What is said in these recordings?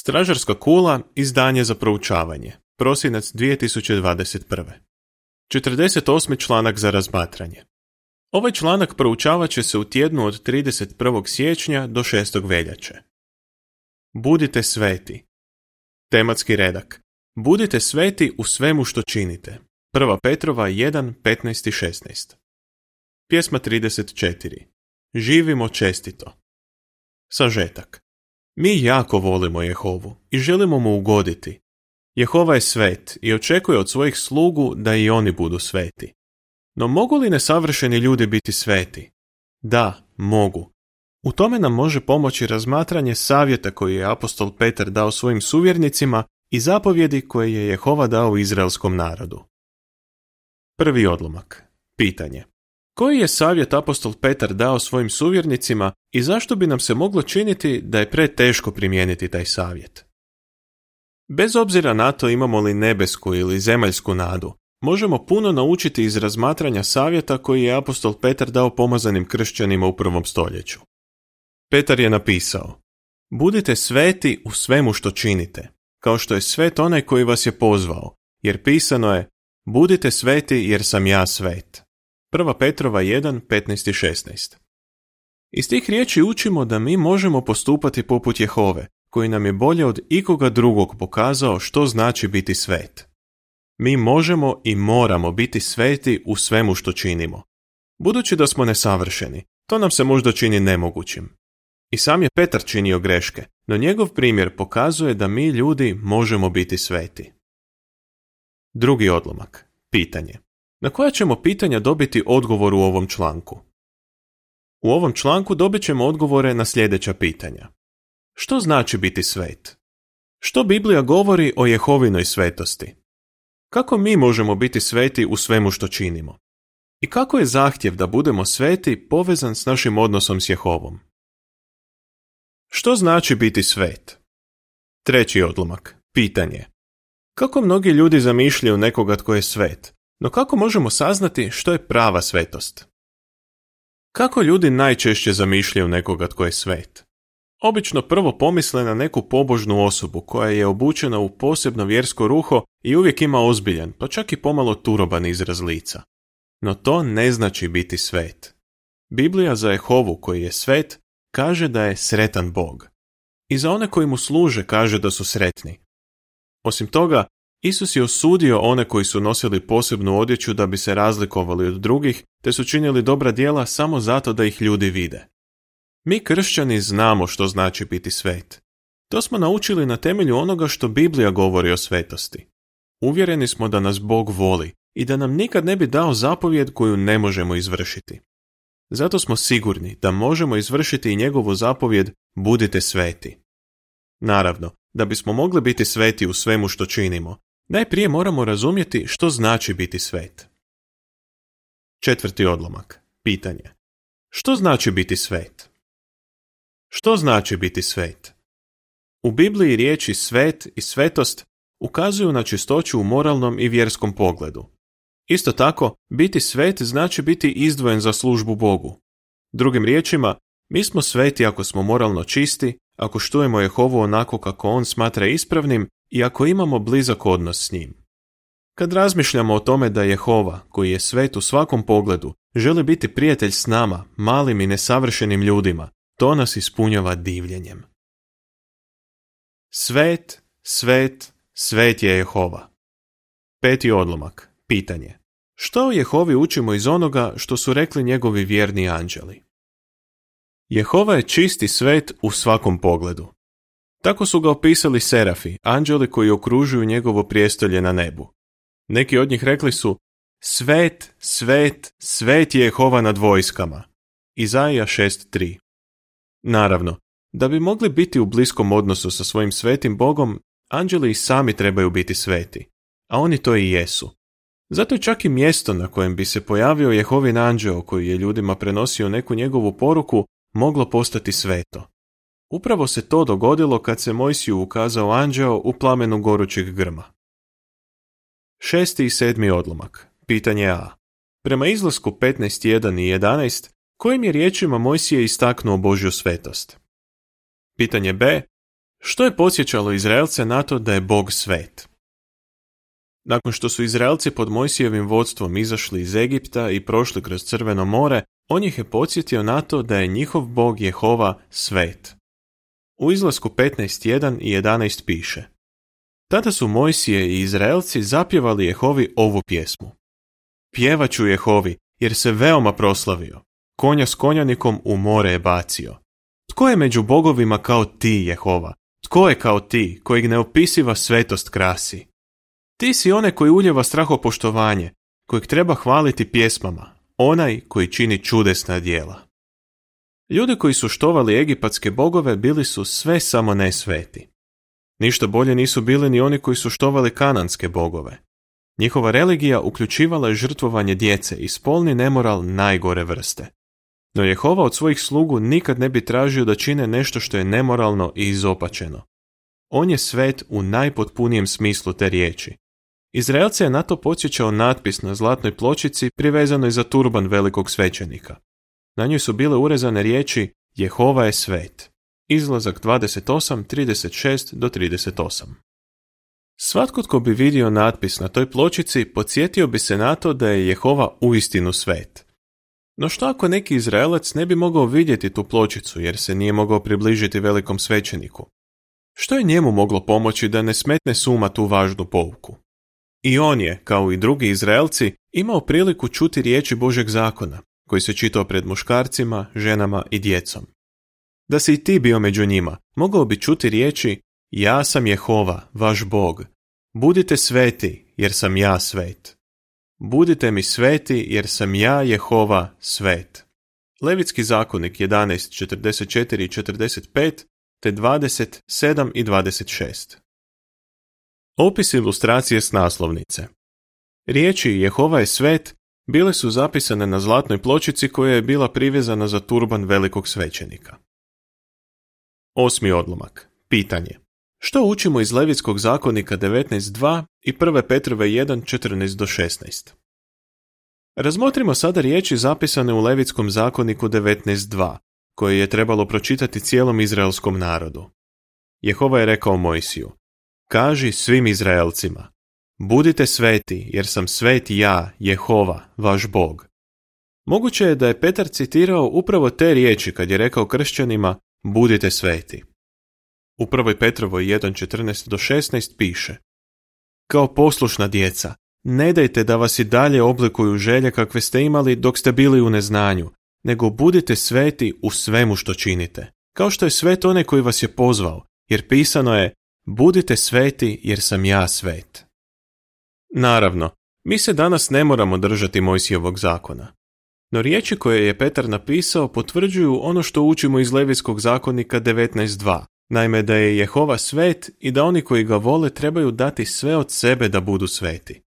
Stražarska kula, izdanje za proučavanje. Prosinac 2021. 48. članak za razmatranje. Ovaj članak proučavat će se u tjednu od 31. siječnja do 6. veljače. Budite sveti. Tematski redak. Budite sveti u svemu što činite. 1. Petrova 1, 15 i 16. Pjesma 34. Živimo čestito. Sažetak. Mi jako volimo Jehovu i želimo mu ugoditi. Jehova je svet i očekuje od svojih slugu da i oni budu sveti. No mogu li nesavršeni ljudi biti sveti? Da, mogu. U tome nam može pomoći razmatranje savjeta koji je apostol Petar dao svojim suvjernicima i zapovjedi koje je Jehova dao izraelskom narodu. Prvi odlomak. Pitanje. Koji je savjet apostol Petar dao svojim suvjernicima i zašto bi nam se moglo činiti da je preteško primijeniti taj savjet? Bez obzira na to imamo li nebesku ili zemaljsku nadu, možemo puno naučiti iz razmatranja savjeta koji je apostol Petar dao pomazanim kršćanima u prvom stoljeću. Petar je napisao Budite sveti u svemu što činite, kao što je svet onaj koji vas je pozvao, jer pisano je Budite sveti jer sam ja svet. 1. Petrova 1, 15 i 16. Iz tih riječi učimo da mi možemo postupati poput Jehove, koji nam je bolje od ikoga drugog pokazao što znači biti svet. Mi možemo i moramo biti sveti u svemu što činimo. Budući da smo nesavršeni, to nam se možda čini nemogućim. I sam je Petar činio greške, no njegov primjer pokazuje da mi ljudi možemo biti sveti. Drugi odlomak. Pitanje. Na koja ćemo pitanja dobiti odgovor u ovom članku? U ovom članku dobit ćemo odgovore na sljedeća pitanja. Što znači biti svet? Što Biblija govori o Jehovinoj svetosti? Kako mi možemo biti sveti u svemu što činimo? I kako je zahtjev da budemo sveti povezan s našim odnosom s Jehovom? Što znači biti svet? Treći odlomak. Pitanje. Kako mnogi ljudi zamišljaju nekoga tko je svet? No kako možemo saznati što je prava svetost? Kako ljudi najčešće zamišljaju nekoga tko je svet? Obično prvo pomisle na neku pobožnu osobu koja je obučena u posebno vjersko ruho i uvijek ima ozbiljan, pa čak i pomalo turoban izraz lica. No to ne znači biti svet. Biblija za Jehovu koji je svet kaže da je sretan Bog. I za one koji mu služe kaže da su sretni. Osim toga, Isus je osudio one koji su nosili posebnu odjeću da bi se razlikovali od drugih, te su činili dobra djela samo zato da ih ljudi vide. Mi kršćani znamo što znači biti svet. To smo naučili na temelju onoga što Biblija govori o svetosti. Uvjereni smo da nas Bog voli i da nam nikad ne bi dao zapovjed koju ne možemo izvršiti. Zato smo sigurni da možemo izvršiti i njegovu zapovjed budite sveti. Naravno, da bismo mogli biti sveti u svemu što činimo, najprije moramo razumjeti što znači biti svet. Četvrti odlomak. Pitanje. Što znači biti svet? Što znači biti svet? U Bibliji riječi svet i svetost ukazuju na čistoću u moralnom i vjerskom pogledu. Isto tako, biti svet znači biti izdvojen za službu Bogu. Drugim riječima, mi smo sveti ako smo moralno čisti, ako štujemo Jehovu onako kako on smatra ispravnim i ako imamo blizak odnos s njim. Kad razmišljamo o tome da Jehova, koji je svet u svakom pogledu, želi biti prijatelj s nama, malim i nesavršenim ljudima, to nas ispunjava divljenjem. Svet, svet, svet je Jehova. Peti odlomak. Pitanje. Što o Jehovi učimo iz onoga što su rekli njegovi vjerni anđeli? Jehova je čisti svet u svakom pogledu. Tako su ga opisali serafi, anđeli koji okružuju njegovo prijestolje na nebu. Neki od njih rekli su Svet, svet, svet je Jehova nad vojskama. Izaija 6.3 Naravno, da bi mogli biti u bliskom odnosu sa svojim svetim Bogom, anđeli i sami trebaju biti sveti, a oni to i jesu. Zato je čak i mjesto na kojem bi se pojavio Jehovin anđeo koji je ljudima prenosio neku njegovu poruku moglo postati sveto. Upravo se to dogodilo kad se Mojsiju ukazao anđeo u plamenu gorućeg grma. Šesti i sedmi odlomak. Pitanje A. Prema izlasku 15.1 i 11, kojim je riječima Mojsije istaknuo Božju svetost? Pitanje B. Što je podsjećalo Izraelce na to da je Bog svet? Nakon što su Izraelci pod Mojsijevim vodstvom izašli iz Egipta i prošli kroz Crveno more, on ih je podsjetio na to da je njihov Bog Jehova svet. U izlasku 15.1 i 11 piše Tada su Mojsije i Izraelci zapjevali Jehovi ovu pjesmu. Pjevaću Jehovi, jer se veoma proslavio. Konja s konjanikom u more je bacio. Tko je među bogovima kao ti, Jehova? Tko je kao ti, kojeg neopisiva svetost krasi? Ti si onaj koji uljeva strahopoštovanje, kojeg treba hvaliti pjesmama, onaj koji čini čudesna djela. Ljudi koji su štovali egipatske bogove bili su sve samo ne sveti. Ništa bolje nisu bili ni oni koji su štovali kananske bogove. Njihova religija uključivala je žrtvovanje djece i spolni nemoral najgore vrste. No Jehova od svojih slugu nikad ne bi tražio da čine nešto što je nemoralno i izopačeno. On je svet u najpotpunijem smislu te riječi. Izraelce je na to podsjećao natpis na zlatnoj pločici privezanoj za turban velikog svećenika. Na njoj su bile urezane riječi Jehova je svet. Izlazak 28, 36 do 38. Svatko tko bi vidio natpis na toj pločici podsjetio bi se na to da je Jehova uistinu svet. No što ako neki Izraelac ne bi mogao vidjeti tu pločicu jer se nije mogao približiti velikom svećeniku? Što je njemu moglo pomoći da ne smetne suma tu važnu pouku? I on je, kao i drugi Izraelci, imao priliku čuti riječi Božeg zakona, koji se čitao pred muškarcima, ženama i djecom. Da si i ti bio među njima, mogao bi čuti riječi Ja sam Jehova, vaš Bog. Budite sveti, jer sam ja svet. Budite mi sveti, jer sam ja Jehova svet. Levitski zakonik 11, 44 i 45, te 27 i 26. Opis ilustracije s naslovnice. Riječi Jehova je svet bile su zapisane na zlatnoj pločici koja je bila privezana za turban velikog svećenika. Osmi odlomak. Pitanje. Što učimo iz Levitskog zakonika 19.2 i 1. Petrove 1.14 do 16? Razmotrimo sada riječi zapisane u Levitskom zakoniku 19.2, koje je trebalo pročitati cijelom izraelskom narodu. Jehova je rekao Mojsiju, kaži svim Izraelcima, budite sveti, jer sam sveti ja, Jehova, vaš Bog. Moguće je da je Petar citirao upravo te riječi kad je rekao kršćanima, budite sveti. U 1. Petrovoj 1.14 do 16 piše Kao poslušna djeca, ne dajte da vas i dalje oblikuju želje kakve ste imali dok ste bili u neznanju, nego budite sveti u svemu što činite, kao što je svet onaj koji vas je pozvao, jer pisano je Budite sveti jer sam ja svet. Naravno, mi se danas ne moramo držati Mojsijevog zakona. No riječi koje je Petar napisao potvrđuju ono što učimo iz Levijskog zakonika 19.2, naime da je Jehova svet i da oni koji ga vole trebaju dati sve od sebe da budu sveti.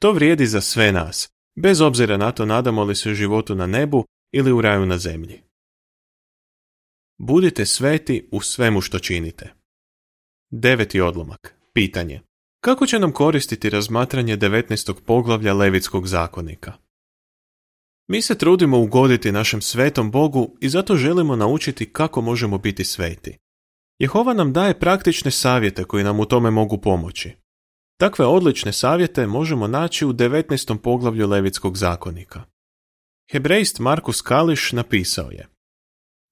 To vrijedi za sve nas, bez obzira na to nadamo li se životu na nebu ili u raju na zemlji. Budite sveti u svemu što činite. Deveti odlomak. Pitanje. Kako će nam koristiti razmatranje 19. poglavlja Levitskog zakonika? Mi se trudimo ugoditi našem svetom Bogu i zato želimo naučiti kako možemo biti sveti. Jehova nam daje praktične savjete koji nam u tome mogu pomoći. Takve odlične savjete možemo naći u 19. poglavlju Levitskog zakonika. Hebrejst Markus Kališ napisao je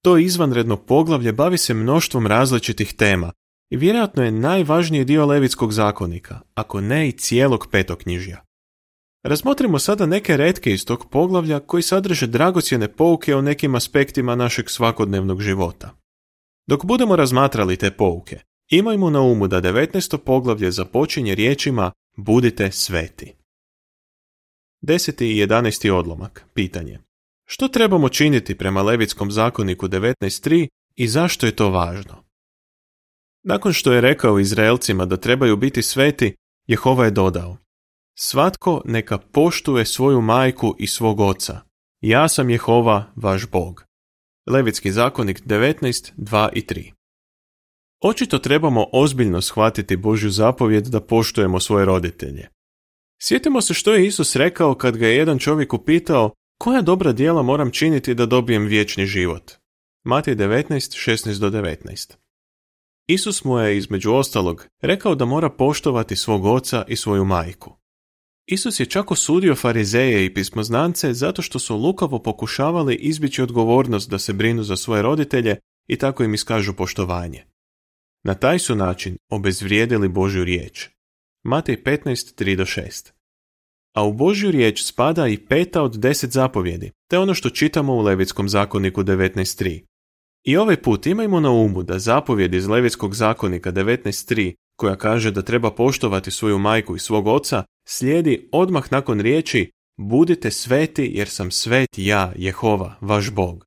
To izvanredno poglavlje bavi se mnoštvom različitih tema i vjerojatno je najvažniji dio Levitskog zakonika, ako ne i cijelog petoknjižja. Razmotrimo sada neke retke iz tog poglavlja koji sadrže dragocjene pouke o nekim aspektima našeg svakodnevnog života. Dok budemo razmatrali te pouke, imajmo na umu da 19. poglavlje započinje riječima Budite sveti. 10. i 11. odlomak. Pitanje. Što trebamo činiti prema Levitskom zakoniku 19.3 i zašto je to važno? Nakon što je rekao Izraelcima da trebaju biti sveti, Jehova je dodao Svatko neka poštuje svoju majku i svog oca. Ja sam Jehova, vaš Bog. Levitski zakonik 19, 2 i 3 Očito trebamo ozbiljno shvatiti Božju zapovjed da poštujemo svoje roditelje. Sjetimo se što je Isus rekao kad ga je jedan čovjek upitao koja dobra djela moram činiti da dobijem vječni život. Matej 19, 16 do 19 Isus mu je, između ostalog, rekao da mora poštovati svog oca i svoju majku. Isus je čak osudio farizeje i pismoznance zato što su lukavo pokušavali izbjeći odgovornost da se brinu za svoje roditelje i tako im iskažu poštovanje. Na taj su način obezvrijedili Božju riječ. Matej 15, do 6. A u Božju riječ spada i peta od deset zapovjedi, te ono što čitamo u Levitskom zakoniku 19.3. I ovaj put imajmo na umu da zapovjed iz Levitskog zakonika 19.3, koja kaže da treba poštovati svoju majku i svog oca, slijedi odmah nakon riječi Budite sveti jer sam svet ja, Jehova, vaš Bog.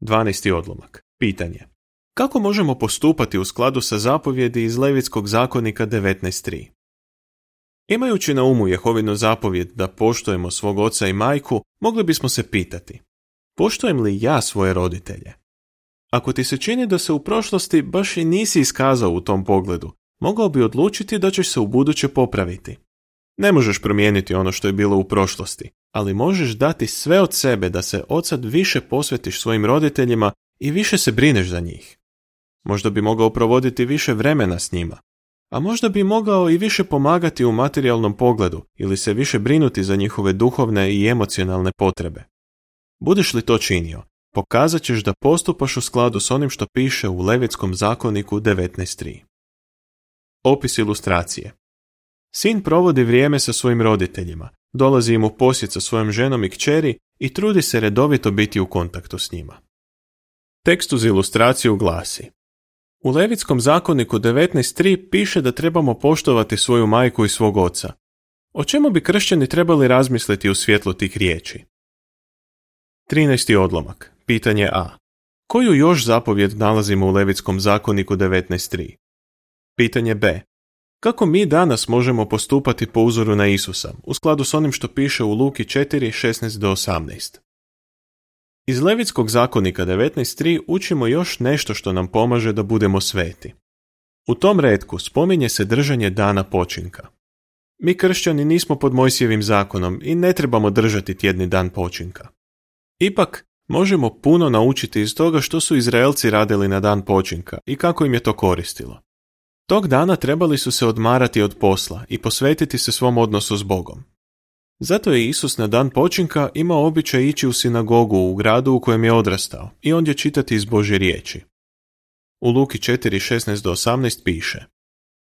12. odlomak. Pitanje. Kako možemo postupati u skladu sa zapovjedi iz Levitskog zakonika 19.3? Imajući na umu Jehovinu zapovjed da poštujemo svog oca i majku, mogli bismo se pitati Poštujem li ja svoje roditelje? Ako ti se čini da se u prošlosti baš i nisi iskazao u tom pogledu, mogao bi odlučiti da ćeš se u buduće popraviti. Ne možeš promijeniti ono što je bilo u prošlosti, ali možeš dati sve od sebe da se od sad više posvetiš svojim roditeljima i više se brineš za njih. Možda bi mogao provoditi više vremena s njima, a možda bi mogao i više pomagati u materijalnom pogledu ili se više brinuti za njihove duhovne i emocionalne potrebe. Budeš li to činio, pokazat ćeš da postupaš u skladu s onim što piše u Levitskom zakoniku 19.3. Opis ilustracije Sin provodi vrijeme sa svojim roditeljima, dolazi im u posjet sa svojom ženom i kćeri i trudi se redovito biti u kontaktu s njima. Tekst uz ilustraciju glasi U Levitskom zakoniku 19.3 piše da trebamo poštovati svoju majku i svog oca. O čemu bi kršćani trebali razmisliti u svjetlu tih riječi? 13. odlomak. Pitanje A. Koju još zapovjed nalazimo u Levitskom zakoniku 19.3? Pitanje B. Kako mi danas možemo postupati po uzoru na Isusa, u skladu s onim što piše u Luki 4.16 do 18? Iz Levitskog zakonika 19.3 učimo još nešto što nam pomaže da budemo sveti. U tom redku spominje se držanje dana počinka. Mi kršćani nismo pod Mojsijevim zakonom i ne trebamo držati tjedni dan počinka. Ipak, možemo puno naučiti iz toga što su Izraelci radili na dan počinka i kako im je to koristilo. Tog dana trebali su se odmarati od posla i posvetiti se svom odnosu s Bogom. Zato je Isus na dan počinka imao običaj ići u sinagogu u gradu u kojem je odrastao i ondje čitati iz Božje riječi. U Luki 4.16 do 18 piše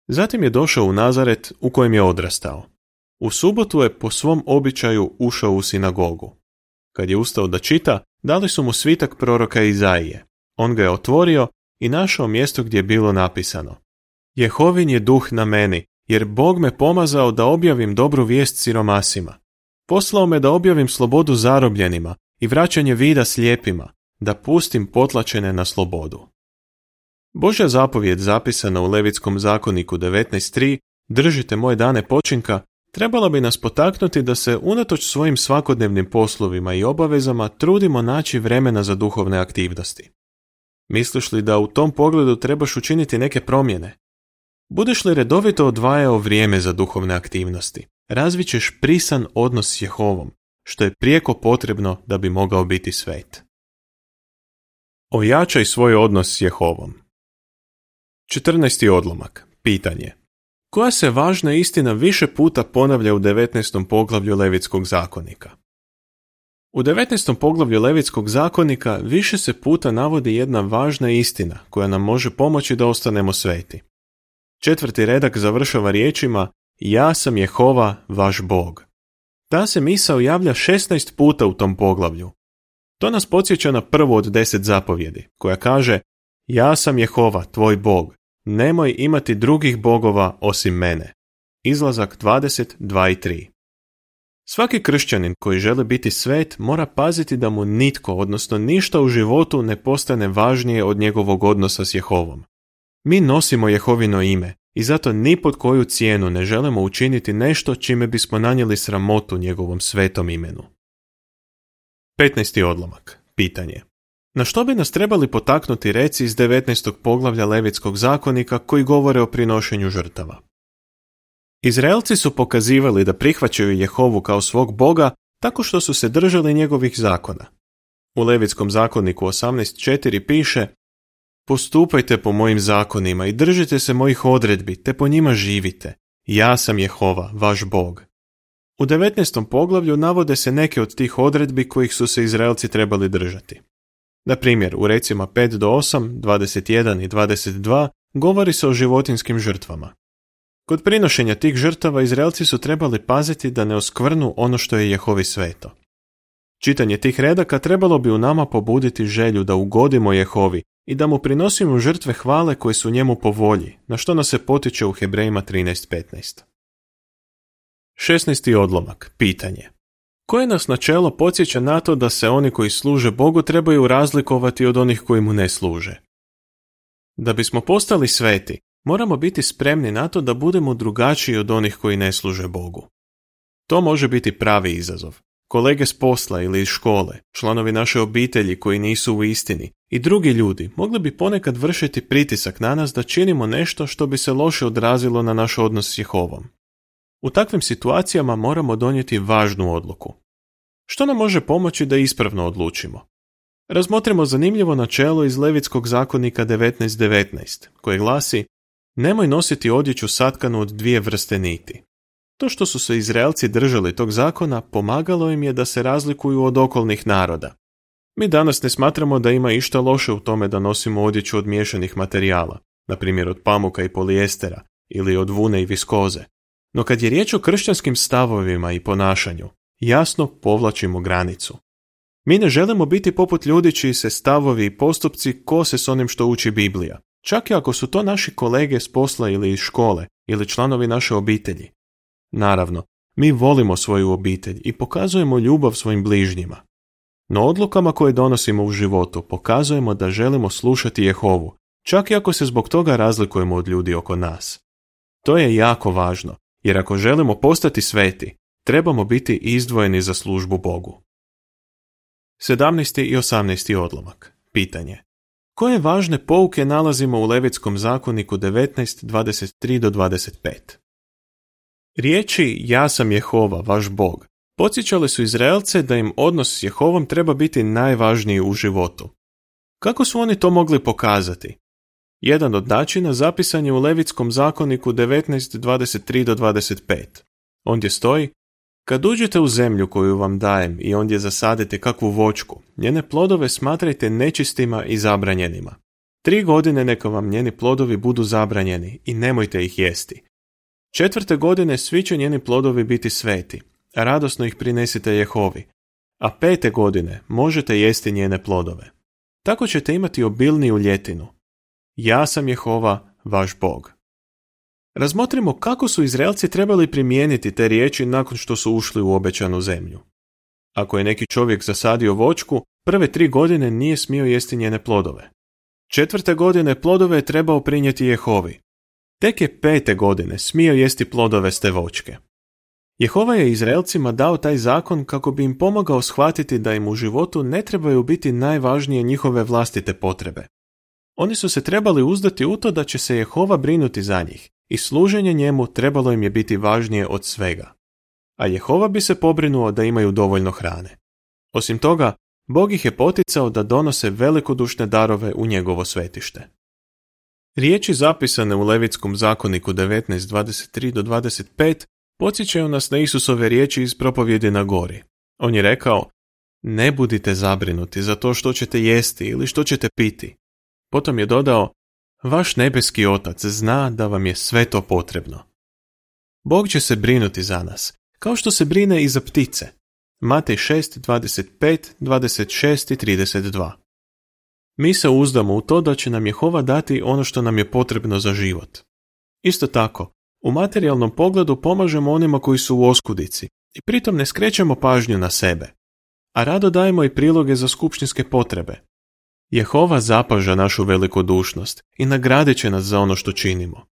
Zatim je došao u Nazaret u kojem je odrastao. U subotu je po svom običaju ušao u sinagogu. Kad je ustao da čita, dali su mu svitak proroka Izaije. On ga je otvorio i našao mjesto gdje je bilo napisano. Jehovin je duh na meni, jer Bog me pomazao da objavim dobru vijest siromasima. Poslao me da objavim slobodu zarobljenima i vraćanje vida slijepima, da pustim potlačene na slobodu. Božja zapovjed zapisana u Levitskom zakoniku 19.3 Držite moje dane počinka trebala bi nas potaknuti da se unatoč svojim svakodnevnim poslovima i obavezama trudimo naći vremena za duhovne aktivnosti. Misliš li da u tom pogledu trebaš učiniti neke promjene? Budeš li redovito odvajao vrijeme za duhovne aktivnosti, razvićeš prisan odnos s Jehovom, što je prijeko potrebno da bi mogao biti svet. Ojačaj svoj odnos s Jehovom. 14. odlomak. Pitanje. Koja se važna istina više puta ponavlja u 19. poglavlju Levitskog zakonika? U 19. poglavlju Levitskog zakonika više se puta navodi jedna važna istina koja nam može pomoći da ostanemo sveti. Četvrti redak završava riječima Ja sam Jehova, vaš Bog. Ta se misao javlja 16 puta u tom poglavlju. To nas podsjeća na prvu od deset zapovjedi, koja kaže Ja sam Jehova, tvoj Bog, nemoj imati drugih bogova osim mene. Izlazak 20, 2 i 3 Svaki kršćanin koji želi biti svet mora paziti da mu nitko, odnosno ništa u životu ne postane važnije od njegovog odnosa s Jehovom. Mi nosimo Jehovino ime i zato ni pod koju cijenu ne želimo učiniti nešto čime bismo nanijeli sramotu njegovom svetom imenu. 15. odlomak. Pitanje. Na što bi nas trebali potaknuti reci iz 19. poglavlja Levitskog zakonika koji govore o prinošenju žrtava? Izraelci su pokazivali da prihvaćaju Jehovu kao svog boga tako što su se držali njegovih zakona. U Levitskom zakoniku 18.4 piše Postupajte po mojim zakonima i držite se mojih odredbi, te po njima živite. Ja sam Jehova, vaš Bog. U 19. poglavlju navode se neke od tih odredbi kojih su se Izraelci trebali držati. Na primjer, u recima 5 do 8, 21 i 22 govori se o životinskim žrtvama. Kod prinošenja tih žrtava Izraelci su trebali paziti da ne oskvrnu ono što je Jehovi sveto. Čitanje tih redaka trebalo bi u nama pobuditi želju da ugodimo Jehovi i da mu prinosimo žrtve hvale koje su njemu po volji, na što nas se potiče u Hebrejima 13.15. 16. odlomak. Pitanje. Koje nas načelo podsjeća na to da se oni koji služe Bogu trebaju razlikovati od onih koji mu ne služe? Da bismo postali sveti, moramo biti spremni na to da budemo drugačiji od onih koji ne služe Bogu. To može biti pravi izazov. Kolege s posla ili iz škole, članovi naše obitelji koji nisu u istini i drugi ljudi mogli bi ponekad vršiti pritisak na nas da činimo nešto što bi se loše odrazilo na naš odnos s Jehovom. U takvim situacijama moramo donijeti važnu odluku. Što nam može pomoći da ispravno odlučimo? Razmotrimo zanimljivo načelo iz Levitskog zakonika 19.19, koje glasi Nemoj nositi odjeću satkanu od dvije vrste niti. To što su se Izraelci držali tog zakona pomagalo im je da se razlikuju od okolnih naroda. Mi danas ne smatramo da ima išta loše u tome da nosimo odjeću od miješanih materijala, na primjer od pamuka i polijestera ili od vune i viskoze. No kad je riječ o kršćanskim stavovima i ponašanju, jasno povlačimo granicu. Mi ne želimo biti poput ljudi čiji se stavovi i postupci kose s onim što uči Biblija, čak i ako su to naši kolege s posla ili iz škole ili članovi naše obitelji. Naravno, mi volimo svoju obitelj i pokazujemo ljubav svojim bližnjima. No odlukama koje donosimo u životu pokazujemo da želimo slušati Jehovu, čak i ako se zbog toga razlikujemo od ljudi oko nas. To je jako važno, jer ako želimo postati sveti, trebamo biti izdvojeni za službu Bogu. 17. i 18. odlomak. Pitanje. Koje važne pouke nalazimo u Levitskom zakoniku 19.23 do 25? Riječi Ja sam Jehova, vaš Bog, podsjećale su Izraelce da im odnos s Jehovom treba biti najvažniji u životu. Kako su oni to mogli pokazati? Jedan od načina zapisan je u Levitskom zakoniku 19.23 do 25. Ondje stoji kad uđete u zemlju koju vam dajem i ondje zasadite kakvu vočku, njene plodove smatrajte nečistima i zabranjenima. Tri godine neka vam njeni plodovi budu zabranjeni i nemojte ih jesti. Četvrte godine svi će njeni plodovi biti sveti, a radosno ih prinesite Jehovi, a pete godine možete jesti njene plodove. Tako ćete imati obilniju ljetinu. Ja sam Jehova, vaš Bog. Razmotrimo kako su Izraelci trebali primijeniti te riječi nakon što su ušli u obećanu zemlju. Ako je neki čovjek zasadio voćku, prve tri godine nije smio jesti njene plodove. Četvrte godine plodove je trebao prinijeti Jehovi. Tek je pete godine smio jesti plodove s te voćke. Jehova je Izraelcima dao taj zakon kako bi im pomogao shvatiti da im u životu ne trebaju biti najvažnije njihove vlastite potrebe. Oni su se trebali uzdati u to da će se Jehova brinuti za njih i služenje njemu trebalo im je biti važnije od svega. A Jehova bi se pobrinuo da imaju dovoljno hrane. Osim toga, Bog ih je poticao da donose velikodušne darove u njegovo svetište. Riječi zapisane u Levitskom zakoniku 19.23 do 25 podsjećaju nas na Isusove riječi iz propovjedi na gori. On je rekao, ne budite zabrinuti za to što ćete jesti ili što ćete piti. Potom je dodao, Vaš nebeski otac zna da vam je sve to potrebno. Bog će se brinuti za nas, kao što se brine i za ptice. Matej 6, 25, 26 i 32. Mi se uzdamo u to da će nam Jehova dati ono što nam je potrebno za život. Isto tako, u materijalnom pogledu pomažemo onima koji su u oskudici i pritom ne skrećemo pažnju na sebe, a rado dajemo i priloge za skupštinske potrebe, Jehova zapaža našu velikodušnost i nagradit će nas za ono što činimo.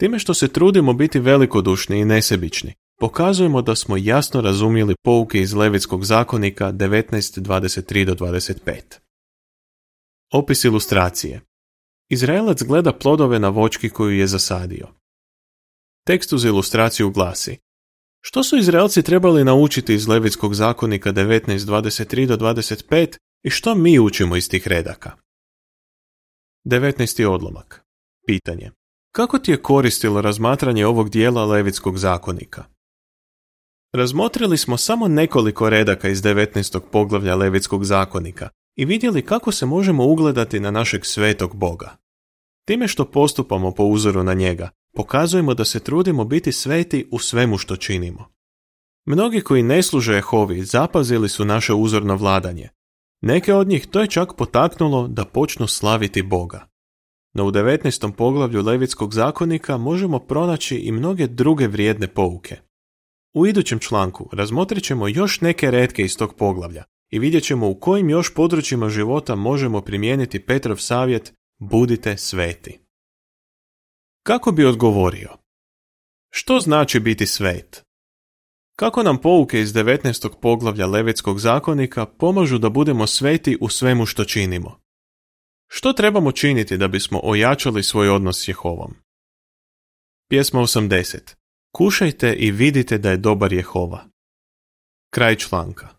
Time što se trudimo biti velikodušni i nesebični, pokazujemo da smo jasno razumjeli pouke iz Levitskog zakonika 19.23 25. Opis ilustracije Izraelac gleda plodove na vočki koju je zasadio. Tekst uz ilustraciju glasi Što su Izraelci trebali naučiti iz Levitskog zakonika 19.23 25 i što mi učimo iz tih redaka? 19. odlomak. Pitanje. Kako ti je koristilo razmatranje ovog dijela Levitskog zakonika? Razmotrili smo samo nekoliko redaka iz 19. poglavlja Levitskog zakonika i vidjeli kako se možemo ugledati na našeg svetog Boga. Time što postupamo po uzoru na njega, pokazujemo da se trudimo biti sveti u svemu što činimo. Mnogi koji ne služe Jehovi zapazili su naše uzorno vladanje. Neke od njih to je čak potaknulo da počnu slaviti Boga. No u 19. poglavlju Levitskog zakonika možemo pronaći i mnoge druge vrijedne pouke. U idućem članku razmotrit ćemo još neke redke iz tog poglavlja i vidjet ćemo u kojim još područjima života možemo primijeniti Petrov savjet budite sveti. Kako bi odgovorio? Što znači biti svet? Kako nam pouke iz 19. poglavlja Levetskog zakonika pomažu da budemo sveti u svemu što činimo? Što trebamo činiti da bismo ojačali svoj odnos s Jehovom? Pjesma 80. Kušajte i vidite da je dobar Jehova. Kraj članka.